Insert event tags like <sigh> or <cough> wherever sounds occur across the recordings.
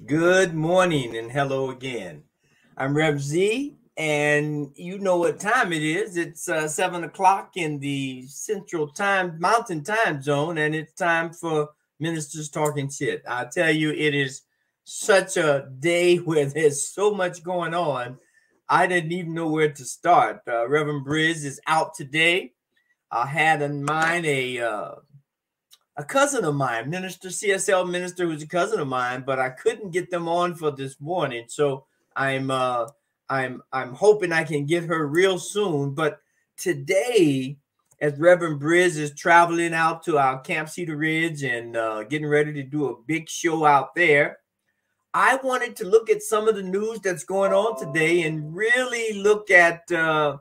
Good morning and hello again. I'm Rev Z, and you know what time it is. It's uh, seven o'clock in the Central Time Mountain Time Zone, and it's time for Ministers Talking Shit. I tell you, it is such a day <laughs> where there's so much going on. I didn't even know where to start. Uh, Reverend Briz is out today. I had in mind a uh, a cousin of mine, minister, CSL minister, who's a cousin of mine, but I couldn't get them on for this morning. So I'm uh I'm I'm hoping I can get her real soon. But today, as Reverend Briz is traveling out to our Camp Cedar Ridge and uh, getting ready to do a big show out there, I wanted to look at some of the news that's going on today and really look at uh,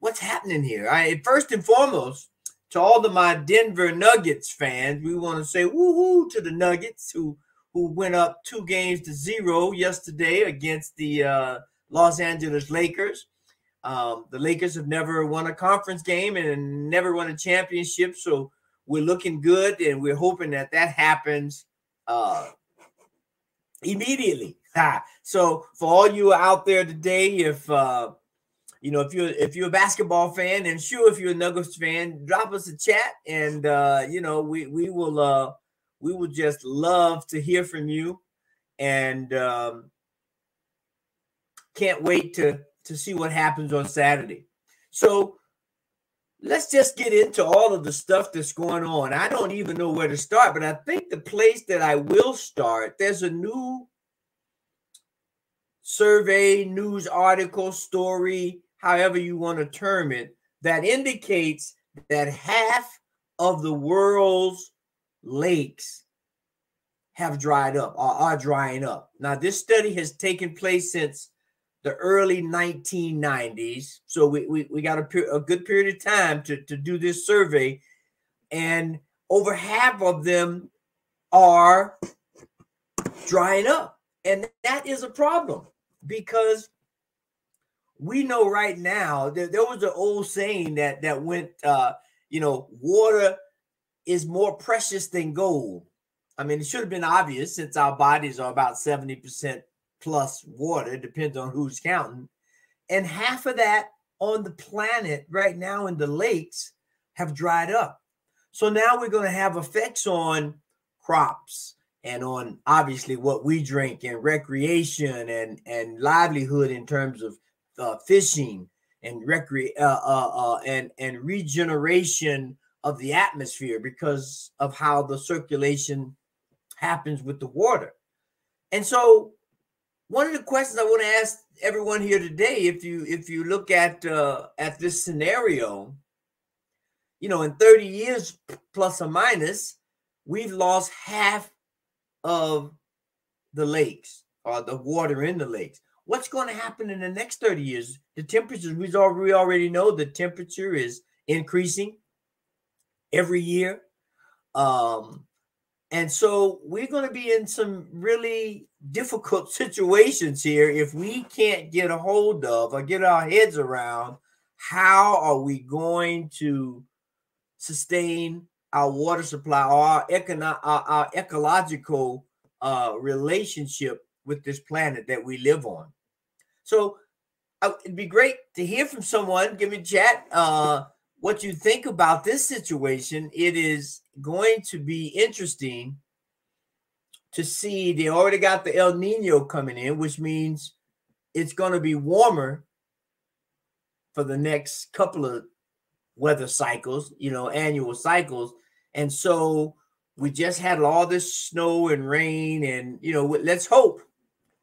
what's happening here. I first and foremost, to all of my Denver Nuggets fans, we want to say woohoo to the Nuggets who who went up two games to zero yesterday against the uh, Los Angeles Lakers. Um, the Lakers have never won a conference game and never won a championship, so we're looking good, and we're hoping that that happens uh, immediately. so for all you out there today, if uh, you know, if you're if you're a basketball fan, and sure, if you're a Nuggets fan, drop us a chat, and uh, you know, we we will uh we will just love to hear from you, and um, can't wait to to see what happens on Saturday. So let's just get into all of the stuff that's going on. I don't even know where to start, but I think the place that I will start, there's a new survey, news article, story however you want to term it, that indicates that half of the world's lakes have dried up or are drying up. Now, this study has taken place since the early 1990s. So we, we, we got a, a good period of time to, to do this survey. And over half of them are drying up. And that is a problem because we know right now that there was an old saying that that went uh you know water is more precious than gold. I mean it should have been obvious since our bodies are about 70% plus water depends on who's counting. And half of that on the planet right now in the lakes have dried up. So now we're going to have effects on crops and on obviously what we drink and recreation and and livelihood in terms of uh, fishing and recre uh, uh, uh, and and regeneration of the atmosphere because of how the circulation happens with the water. And so, one of the questions I want to ask everyone here today, if you if you look at uh, at this scenario, you know, in 30 years plus or minus, we've lost half of the lakes or the water in the lakes. What's going to happen in the next 30 years? The temperatures, we already know the temperature is increasing every year. Um, and so we're going to be in some really difficult <laughs> situations here if we can't get a hold of or get our heads around how are we going to sustain our water supply or our, econo- our, our ecological uh, relationship with this planet that we live on. So uh, it'd be great to hear from someone. Give me a chat. Uh, what you think about this situation? It is going to be interesting to see. They already got the El Nino coming in, which means it's going to be warmer for the next couple of weather cycles, you know, annual cycles. And so we just had all this snow and rain, and you know, let's hope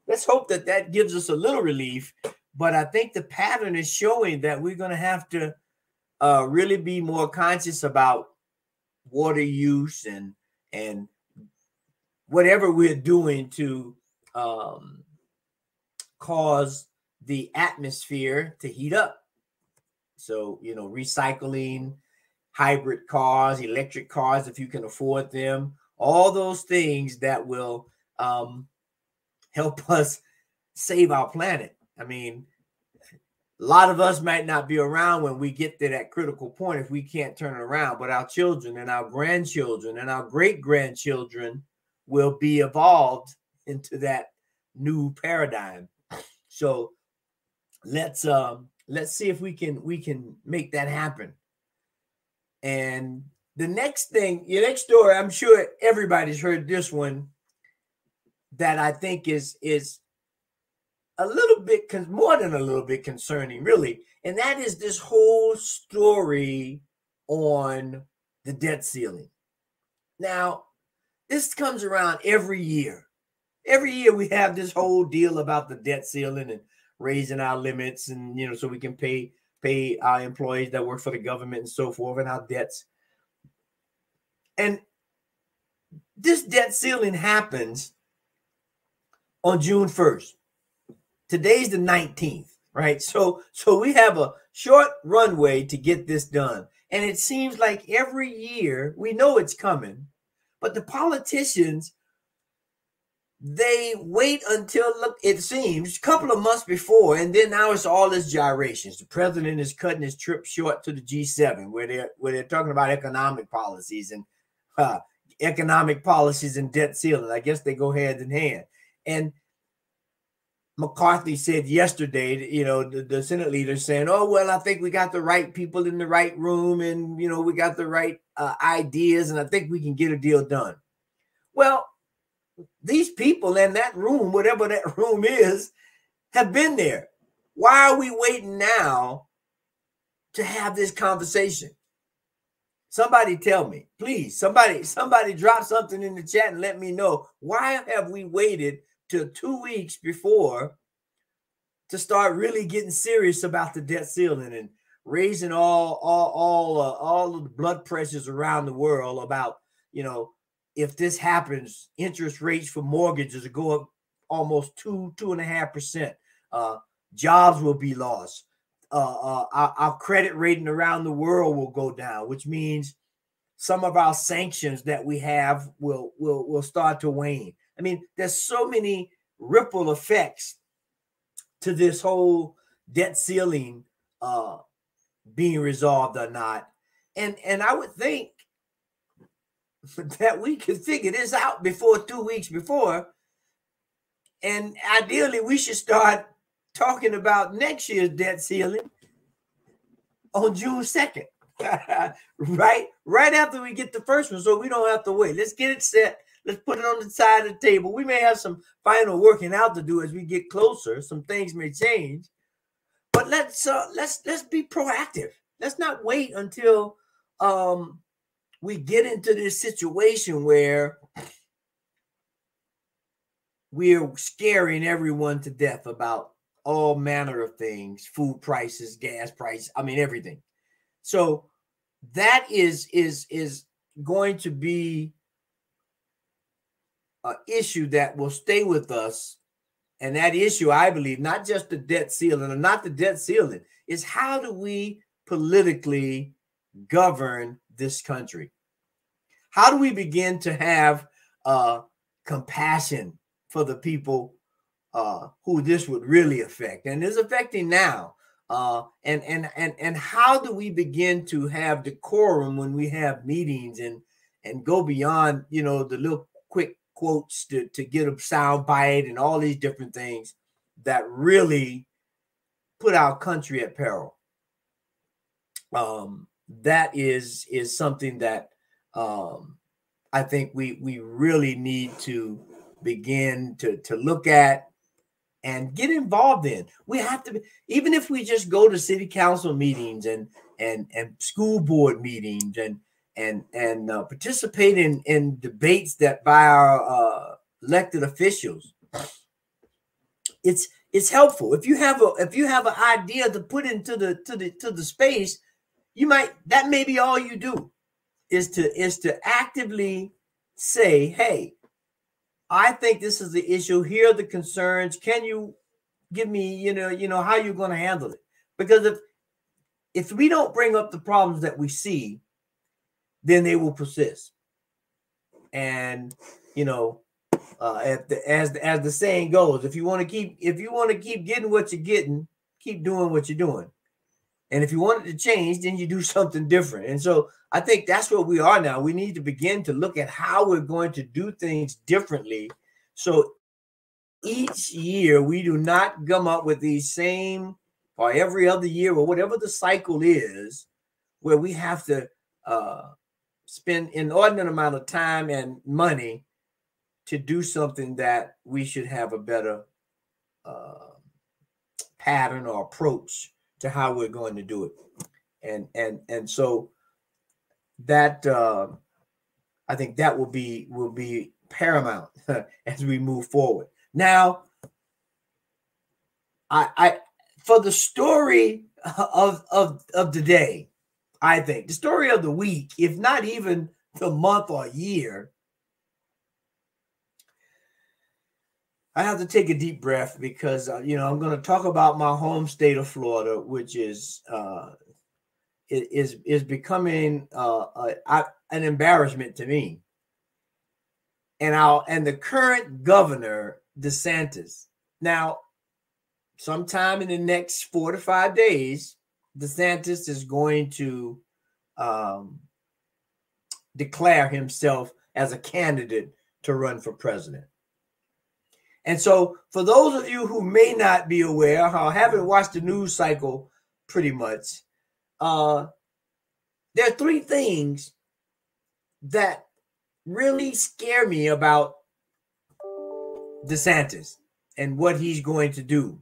let's hope that that gives us a little relief. But I think the pattern is showing that we're going to have to uh, really be more conscious about water use and and whatever we're doing to um, cause the atmosphere to heat up. So, you know, recycling, hybrid cars, electric cars, if you can afford them, all those things that will um, help <laughs> us save our planet. I mean, a lot of us might not be around when we get to that critical point if we can't turn around, but our children and our grandchildren and our great grandchildren will be evolved <laughs> into that new paradigm. So let's um let's see if we can we can make that happen. And the next thing, your next story, I'm sure everybody's heard this one that I think is is a little bit con- more than a little bit concerning, really, and that is this whole story on the debt ceiling. Now, this comes around every year. Every year we have this whole deal about the debt ceiling and raising our limits, and you know, so we can pay pay our employees that work for the government and so forth, and our debts. And this debt ceiling happens on June 1st. Today's the 19th, right? So so we have a short runway to get this done. And it seems like every year we know it's coming, but the politicians they wait until it seems a couple of months before and then now it's all this gyrations the president is cutting his trip short to the g7 where they're where they're talking about economic policies and uh, economic policies and debt ceiling i guess they go hand in hand and McCarthy said yesterday, you know, the, the, Senate leader saying, "Oh well, I think we got the right people in the right room, and you know, we got the right uh, ideas, and I think we can get a deal done." Well, these people in that room, whatever that <laughs> room is, have been there. Why are we waiting now to have this conversation? Somebody tell me, please. Somebody, somebody drop something in the chat and let me know why have we waited two weeks before to start really getting serious about the debt ceiling and raising all all all uh, all of the blood pressures around the world about you know if this happens interest rates for mortgages go up almost two two and a half percent. Uh jobs will be lost. Uh, uh our, our credit rating around the world will go down which means some of our sanctions that we have will will will start to wane I mean, there's so many ripple effects to this whole debt ceiling uh, being resolved or not. And and I would think <laughs> that we could figure this out before two weeks before. And ideally, we should start talking about next year's debt ceiling on June 2nd. <laughs> right? Right after we get the first one, so we don't have to wait. Let's get it set Let's put it on the side of the table. We may have some final working out to do as we get closer. Some things may change, but let's uh, let's let's be proactive. Let's not wait until um, we get into this situation where we're scaring everyone to death about all manner of things food prices gas prices i mean everything so that is is is going to be uh, issue that will stay with us. And that issue, I believe, not just the debt ceiling or not the debt ceiling, is how do we politically govern this country? How do we begin to have uh, compassion for the people uh, who this would really affect and is affecting now? Uh, and and and and how do we begin to have decorum when we have meetings and and go beyond you know the little quick quotes to, to get a sound bite and all these different things that really put our country at peril. Um, that is is something that um, I think we we really need to begin to to look at and get involved in. We have to, be, even if we just go to city council meetings and and and school board meetings and and and uh, participate in in debates that by our uh, elected officials it's it's helpful. If you have a if you have an idea to put into the to the to the space, you might that may be all you do is to is to actively say, hey, I think this is the issue. Here are the concerns. Can you give me, you know, you know, how you're going to handle it? Because if if we don't bring up the problems that we see, then they will persist. And you know, uh, the, as as the saying goes, if you want to keep if you want to keep getting what you're getting, keep doing what you're doing. And if you want it to change, then you do <laughs> something different. And so I think that's where we are now. We need to begin to look at how we're going to do things differently. So each year we do not come up with these same or every other year or whatever the cycle is where we have to uh, spend inordinate amount of time and money to do something that we should have a better uh, pattern or approach to how we're going to do it. And and and so that uh, i think that will be will be paramount <laughs> as we move forward. Now i i for the story of of of the day i think the story of the week if not even the month or year I have to take a deep breath because uh, you know I'm going to talk about my home state of Florida, which is uh, is is becoming uh, a, an embarrassment to me. And our and the current governor DeSantis. Now, sometime in the next four to five days, DeSantis is going to um, declare himself as a candidate to run for president. And so, for those of you who may not be aware, or haven't watched the news cycle pretty much, uh, there are three things that really scare me about DeSantis and what he's going to do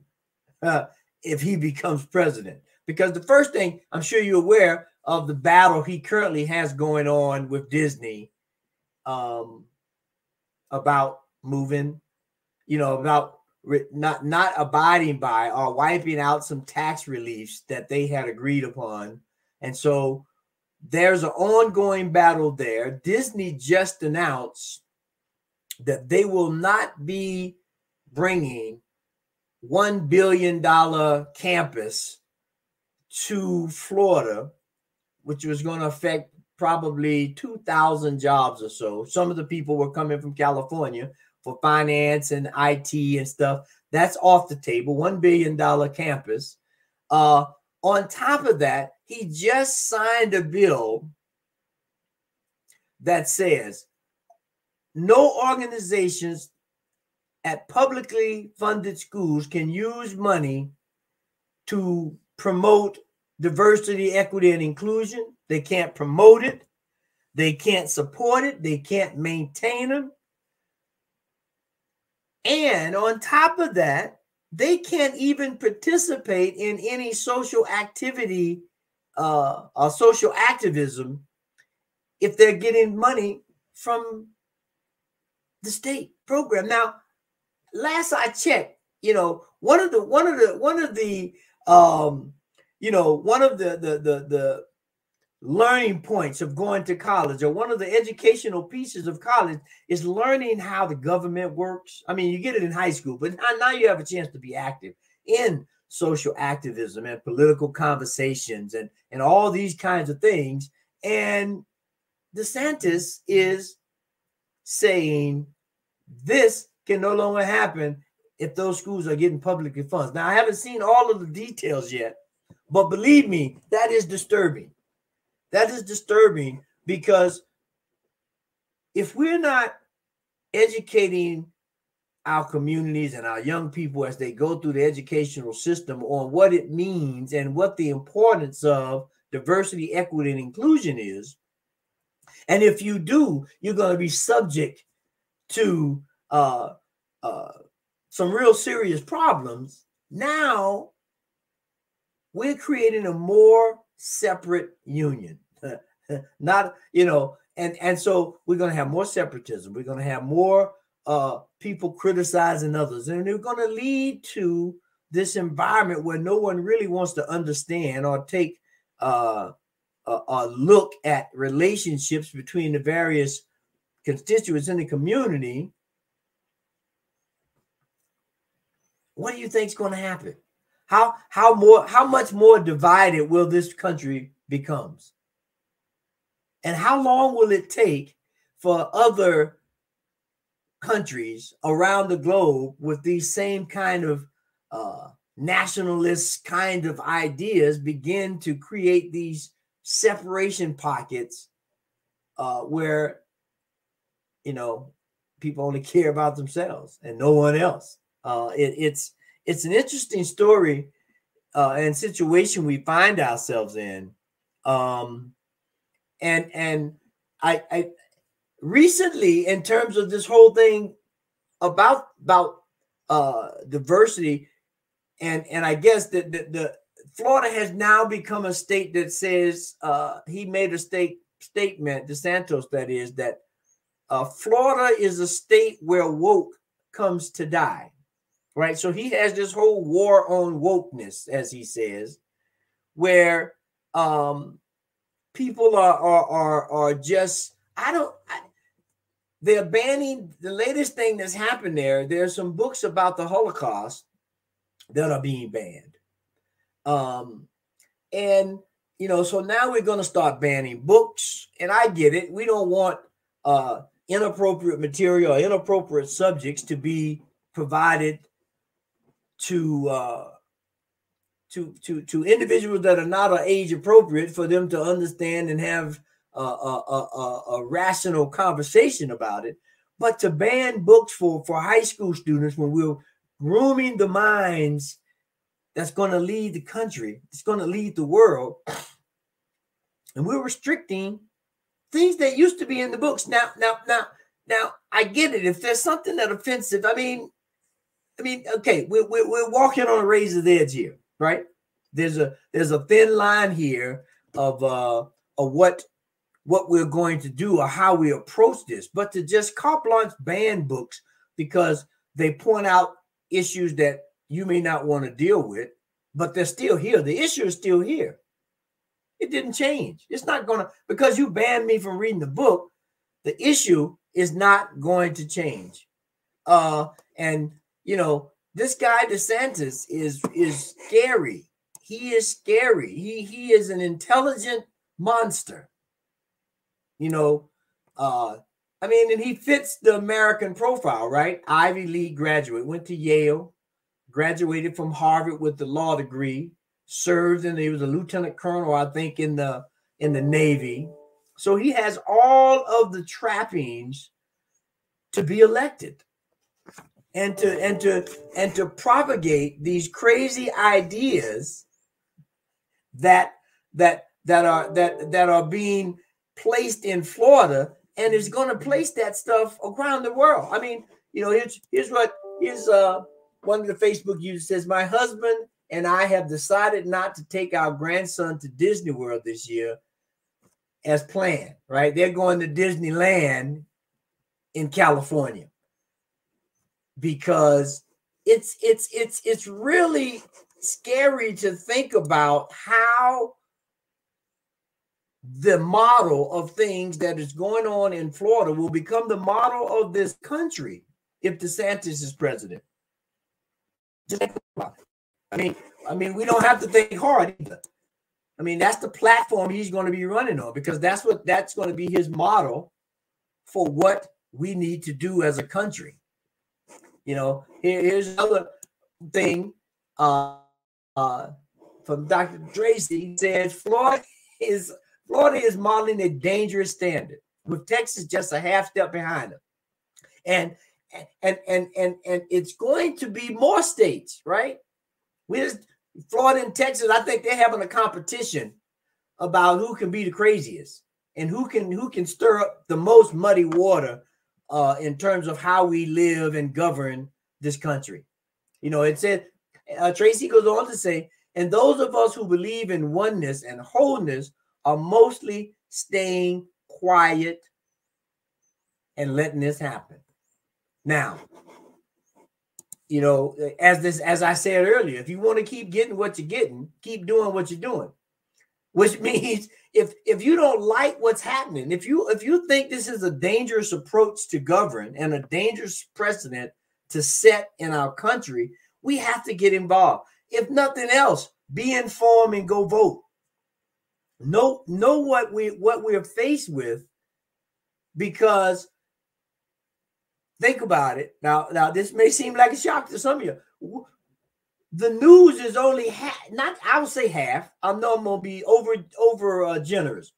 uh, if he becomes president. Because the first thing, I'm sure you're aware of the battle he currently has going on with Disney um, about moving you know, about not not abiding by or wiping out some tax reliefs that they had agreed upon. And so there's an ongoing battle there. Disney just announced that they will not be bringing $1 billion campus to Florida, which was going to affect probably 2,000 jobs or so. Some of the people were coming from California, for finance and IT and stuff. That's off the table. $1 billion campus. Uh, on top of that, he just signed a bill that says no organizations at publicly funded schools can use money to promote diversity, equity, and inclusion. They can't promote it. They can't support it. They can't maintain them. And on top of that, they can't even participate in any social activity uh, or social activism if they're getting money from the state program. Now, last I checked, you know, one of the one of the one of the um, you know, one of the the the the learning points of going to college or one of the educational pieces of college is learning how the government works. I mean you get it in high school but now you have a chance to be active in social activism and political conversations and and all these kinds of things. And desantis is saying this can no longer happen if those schools are getting public funds now i haven't seen all of the details yet but believe me that is disturbing that is disturbing because if we're not educating our communities and our young people as they go through the educational system on what it means and what the importance of diversity, equity, and inclusion is. And if you do, you're going to be subject to uh, uh, some real serious problems. Now, we're creating a more separate union. <laughs> Not, you know, and and so we're going to have more separatism. We're going to have more uh, people criticizing others, and they're going to lead to this environment where no one really wants to understand or take uh, a, a look at relationships between the various constituents in the community. What do you think is going to happen? How how more how much more divided will this country becomes? And how long will it take for other countries around the globe with these same kind of uh, nationalist kind of ideas begin to create these separation pockets uh, where you know people only <laughs> care about themselves and no one else. Uh, it, it's it's an interesting story uh, and situation we find ourselves in. Um, and and I, I recently, in terms of this whole thing about about uh, diversity, and and I guess that the, the, Florida has now become a state that says uh, he made a state statement, DeSantis, that is that uh, Florida is a state where woke comes to die, right? So he has this whole war on wokeness, as he says, where um, people are are are, are just I don't. I, they're banning the latest thing that's happened there. There's some books about the Holocaust that are being banned. Um, and you know, so now we're going to start banning books, and I get it. We don't want uh, inappropriate material, inappropriate subjects to be provided to uh, to to to individuals that are not age appropriate for them to understand and have a, a, a, a, rational conversation about it. But to ban books for for high school students when we're grooming the minds that's going to lead the country, it's going to lead the world, and we're restricting things that used to be in the books. Now, now, now, now, I get it. If there's something that offensive, I mean, I mean, okay, we're, we're, we're walking on a razor's edge here, right? There's a there's a thin line here of uh of what what we're going to do or how we approach this, but to just carte blanche ban books because they point out issues that you may not want to deal with, but they're still here. The issue is still here. It didn't change. It's not to, because you banned me from reading the book, the issue is not going to change. Uh, and, you know, this guy DeSantis is is scary. He is scary. He he is an intelligent monster. You know, uh, I mean, and he fits the American profile, right? Ivy League graduate, went to Yale, graduated from Harvard with the law degree, served and he was a lieutenant colonel, I think, in the in the Navy. So he has all of the trappings to be elected and to and to and to propagate these crazy ideas that that that are that that are being placed in Florida and is going to place that stuff around the world. I mean, you know, here's here's what here's uh one of the Facebook users says, My husband and I have decided not to take our grandson to Disney World this year as planned, right? They're going to Disneyland in California because it's it's it's it's really scary to think about how the model of things that is going on in Florida will become the model of this country if DeSantis is president. I mean, I mean, we don't have to think hard either. I mean, that's the platform he's going to be running on because that's what that's going to be his model for what we need to do as a country. You know, here, here's another thing uh, uh, from Dr. Tracy. Says Florida is Florida is modeling a dangerous standard, with Texas just a half step behind them. And and and and and it's going to be more states, right? We just Florida and Texas, I think they're having a competition about who can be the craziest and who can who can stir up the most muddy water uh, in terms of how we live and govern this country. You know, it said uh, Tracy goes on to say, and those of us who believe in oneness and wholeness are mostly staying quiet and letting this happen. Now, you know, as this as I said earlier, if you want to keep getting what you're getting, keep doing what you're doing. Which <laughs> means if if you don't like what's happening, if you if you think this is a dangerous approach to govern and a dangerous precedent to set in our country, we have to get involved. If nothing else, be informed and go vote. Know know what we what we're faced with because think about it. Now now this may seem like a shock to some of you. The news is only half, not I would say half. I know I'm gonna be over over uh, generous.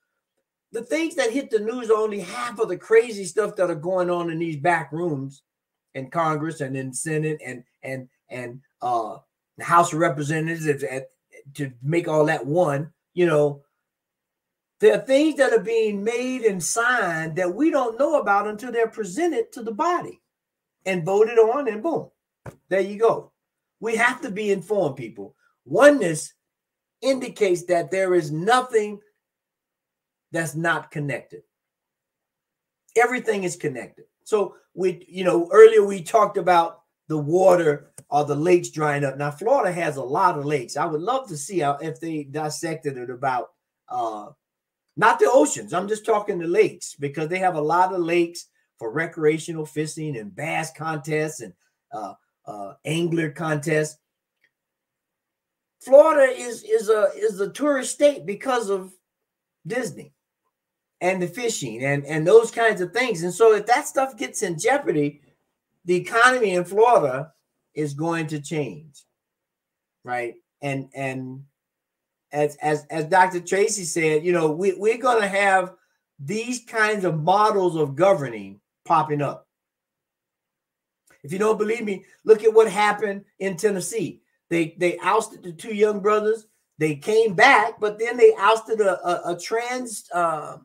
The things that hit the news are only half of the crazy stuff that are going on in these back rooms in Congress and in Senate and and and uh the House of Representatives at, to make all that one, you know, there are things that are being made and signed that we don't know about until they're presented to the body and voted on, and boom, there you go. We have to be informed, people. Oneness indicates that there is nothing that's not connected. Everything is connected. So we, you know, earlier we talked about the water or the lakes drying up. Now, Florida has a lot of lakes. I would love to see how if they dissected it about uh not the oceans. I'm just talking the lakes because they have a lot of lakes for recreational fishing and bass contests and uh, uh, angler contest. Florida is is a is a tourist state because of Disney and the fishing and and those kinds of things. And so if that stuff gets in jeopardy, the economy in Florida is going to change, right? And and as as as Dr. Tracy said, you know, we we're going to have these kinds of models of governing popping up. If you don't believe me, look at what happened in Tennessee. They they ousted the two young brothers. They came back, but then they ousted a, a, a trans uh,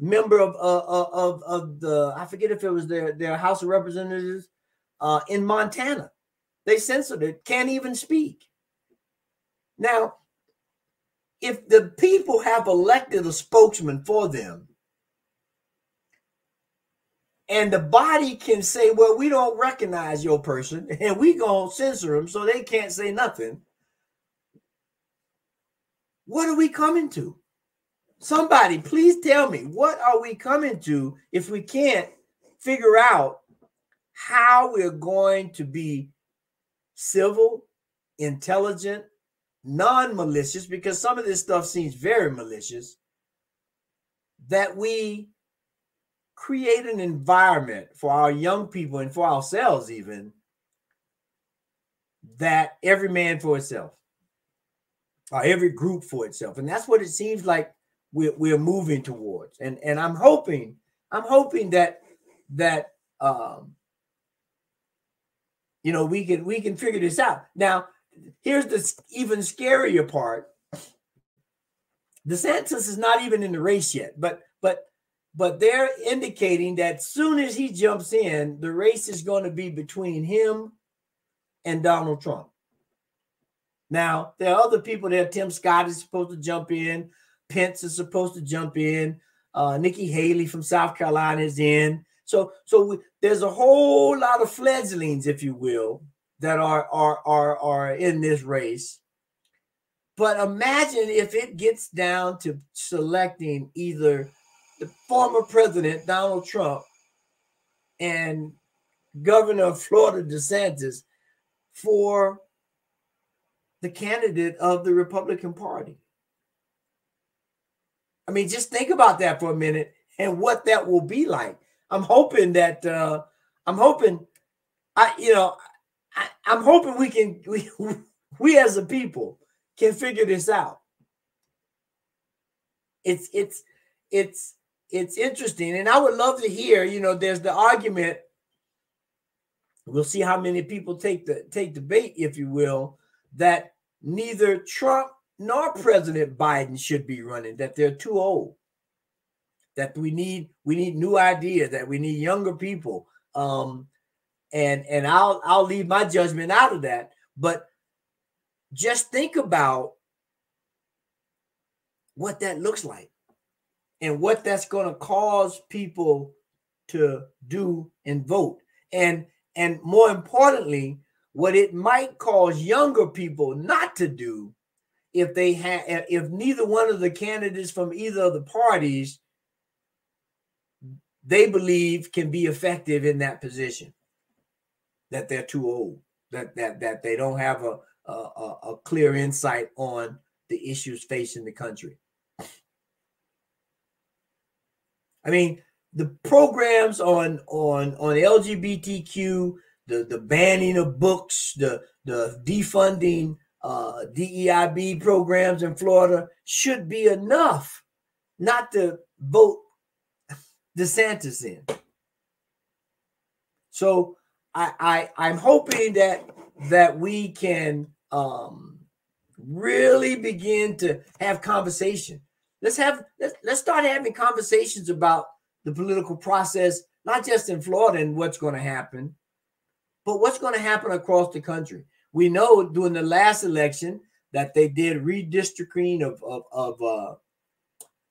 member of, uh, uh, of of the I forget if it was their their House of Representatives uh, in Montana. They censored it. Can't even speak. Now, if the people have elected a spokesman for them, and the body can say, "Well, we don't recognize your person, and we gonna censor them so they can't say nothing." What are we coming to? Somebody, please tell me what are we coming to if we can't figure out how we're going to be civil, intelligent, non-malicious because some of this stuff seems very malicious that we create an environment for our young people and for ourselves even that every man for itself or every group for itself. And that's what it seems like we're, we're moving towards. And and i'm hoping i'm hoping that that um you know we can we can figure this out. Now here's the even scarier part. DeSantis is not even in the race yet but but but they're indicating that soon as he jumps in the race is going to be between him and donald trump now there are other people there tim scott is supposed to jump in Pence is supposed to jump in. Uh, Nikki Haley from South Carolina is in. So, so we, there's a whole lot of fledglings, if you will, that are are are are in this race. But imagine if it gets down to selecting either the former president Donald Trump and Governor of Florida DeSantis for the candidate of the Republican Party. I mean, just think about that for a minute and what that will be like. I'm hoping that uh I'm hoping I you know I, I'm hoping we can <laughs> we we as a people can figure this out. It's it's it's it's interesting, and I would love to hear. You know, there's the argument. We'll see how many people take the take the bait, if you will, that neither Trump nor President Biden should be running, that they're too old. That we need we need new ideas, that we need younger people. Um, and and I'll I'll leave my judgment out of that. But just think about what that looks like and what that's going to cause people to do and vote. and and more importantly, what it might cause younger people not to do if they have if neither one of the candidates from either of the parties they believe can be effective in that position that they're too old that that that they don't have a a, a clear insight on the issues facing the country i mean the programs on on on lgbtq the the banning of books the the defunding uh, DEIB programs in Florida should be enough not to vote <laughs> DeSantis in. So I, I I'm hoping that that we can um, really begin to have conversation. Let's have let's, let's start having conversations about the political process, not just in Florida and what's going to happen, but what's going to happen across the country. We know during the last election that they did redistricting of of of, uh,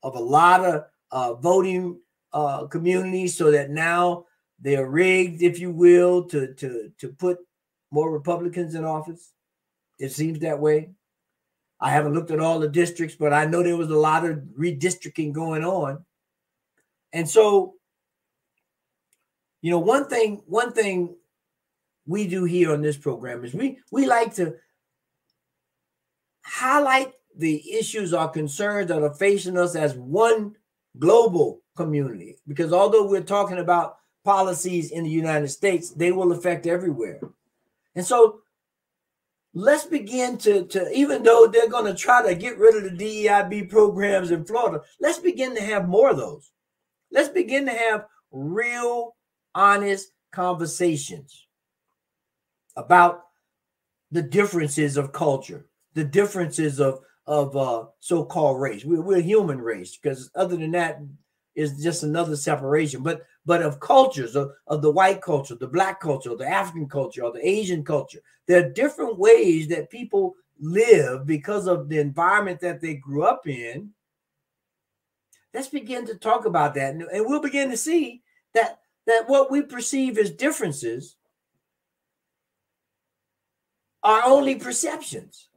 of a lot of uh, voting uh, communities, so that now they're rigged, if you will, to to to put more Republicans in office. It seems that way. I haven't looked at all the districts, but I know there was a lot of redistricting going on. And so, you know, one thing, one thing we do here on this program is we we like to highlight the issues or concerns that are facing us as one global community because although we're talking about policies in the United States they will affect everywhere and so let's begin to to even though they're going to try to get rid of the DEIB programs in Florida let's begin to have more of those let's begin to have real honest conversations about the differences of culture, the differences of of uh, so-called race. We're, we're human race because other than that is just another separation. But but of cultures of, of the white culture, the black culture, the African culture, or the Asian culture, there are different ways that people live because of the environment that they grew up in. Let's begin to talk about that, and, we'll begin to see that that what we perceive as differences are only perceptions.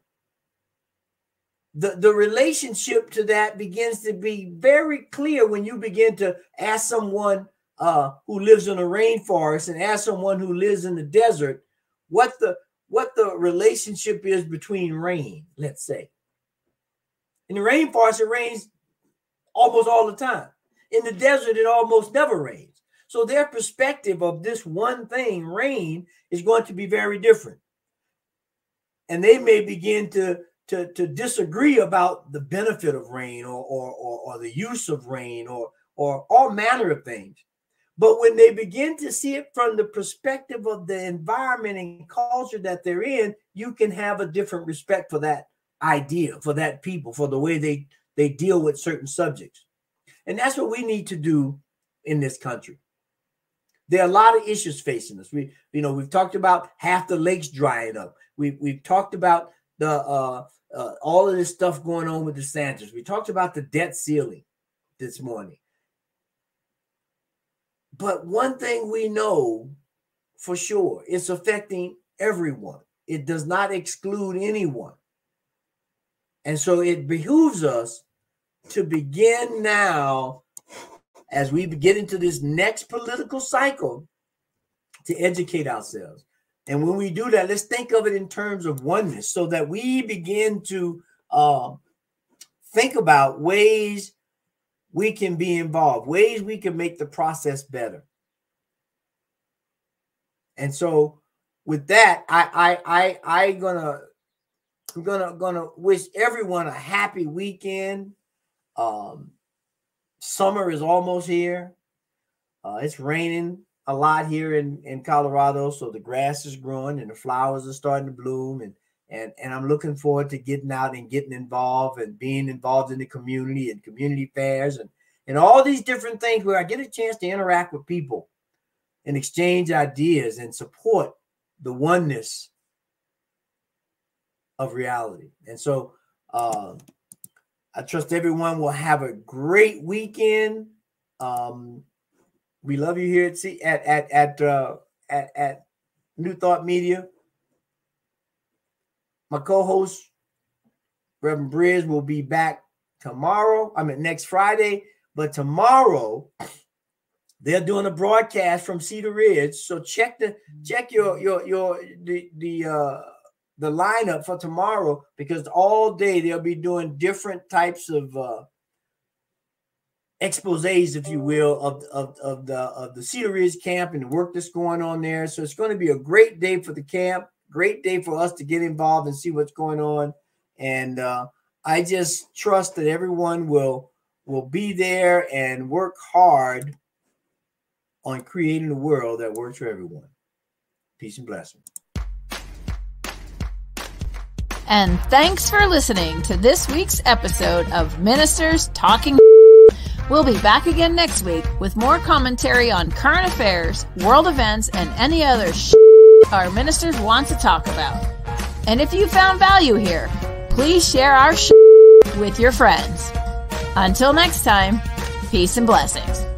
The, the relationship to that begins to be very clear when you begin to ask someone uh, who lives in a rainforest and ask someone who lives in the desert what the what the relationship is between rain, let's say. In the rainforest, it rains almost all the time. In the desert, it almost never rains. So their perspective of this one thing, rain, is going to be very different and they may begin to to, to disagree about the benefit of rain or, or, or, or the use of rain or, or all manner of things. But when they begin to see it from the perspective of the environment and culture that they're in, you can have a different respect for that idea, for that people, for the way they, they deal with certain subjects. And that's what we need to do in this country. There are a lot of issues facing us. We, you know, we've talked about half the lakes drying up. We we've talked about the uh, uh, all of this stuff going on with DeSantis. We talked about the debt ceiling this morning. But one thing we know for sure, it's affecting everyone. It does not exclude anyone. And so it behooves us to begin now, as we get into this next political cycle, to educate ourselves. And when we do that, let's think of it in terms of oneness so that we begin to uh, think about ways we can be involved, ways we can make the process better. And so with that, I I I I gonna I'm gonna gonna wish everyone a happy weekend. Um summer is almost here. Uh, it's raining a lot here in in Colorado, so the grass is growing and the flowers are starting to bloom, and and and I'm looking forward to getting out and getting involved and being involved in the community and community fairs and and all these different things where I get a chance to interact with people and exchange ideas and support the oneness of reality. And so uh, I trust everyone will have a great weekend. Um, we love you here at at at at uh, at, at New Thought Media. My co-host, Reverend Briz, will be back tomorrow. I mean next Friday, but tomorrow they're doing a broadcast from Cedar Ridge. So check the check your your your the the uh the lineup for tomorrow because all day they'll be doing different types of uh exposés, if you will, of, of, of the of the Cedar Ridge camp and the work that's going on there. So it's going to be a great day for the camp, great day for us to get involved and see what's going on. And uh, I just trust that everyone will will be there and work hard on creating a world that works for everyone. Peace and blessings. And thanks for listening to this week's episode of Ministers Talking. We'll be back again next week with more commentary on current affairs, world events, and any other our ministers want to talk about. And if you found value here, please share our sh- with your friends. Until next time, peace and blessings.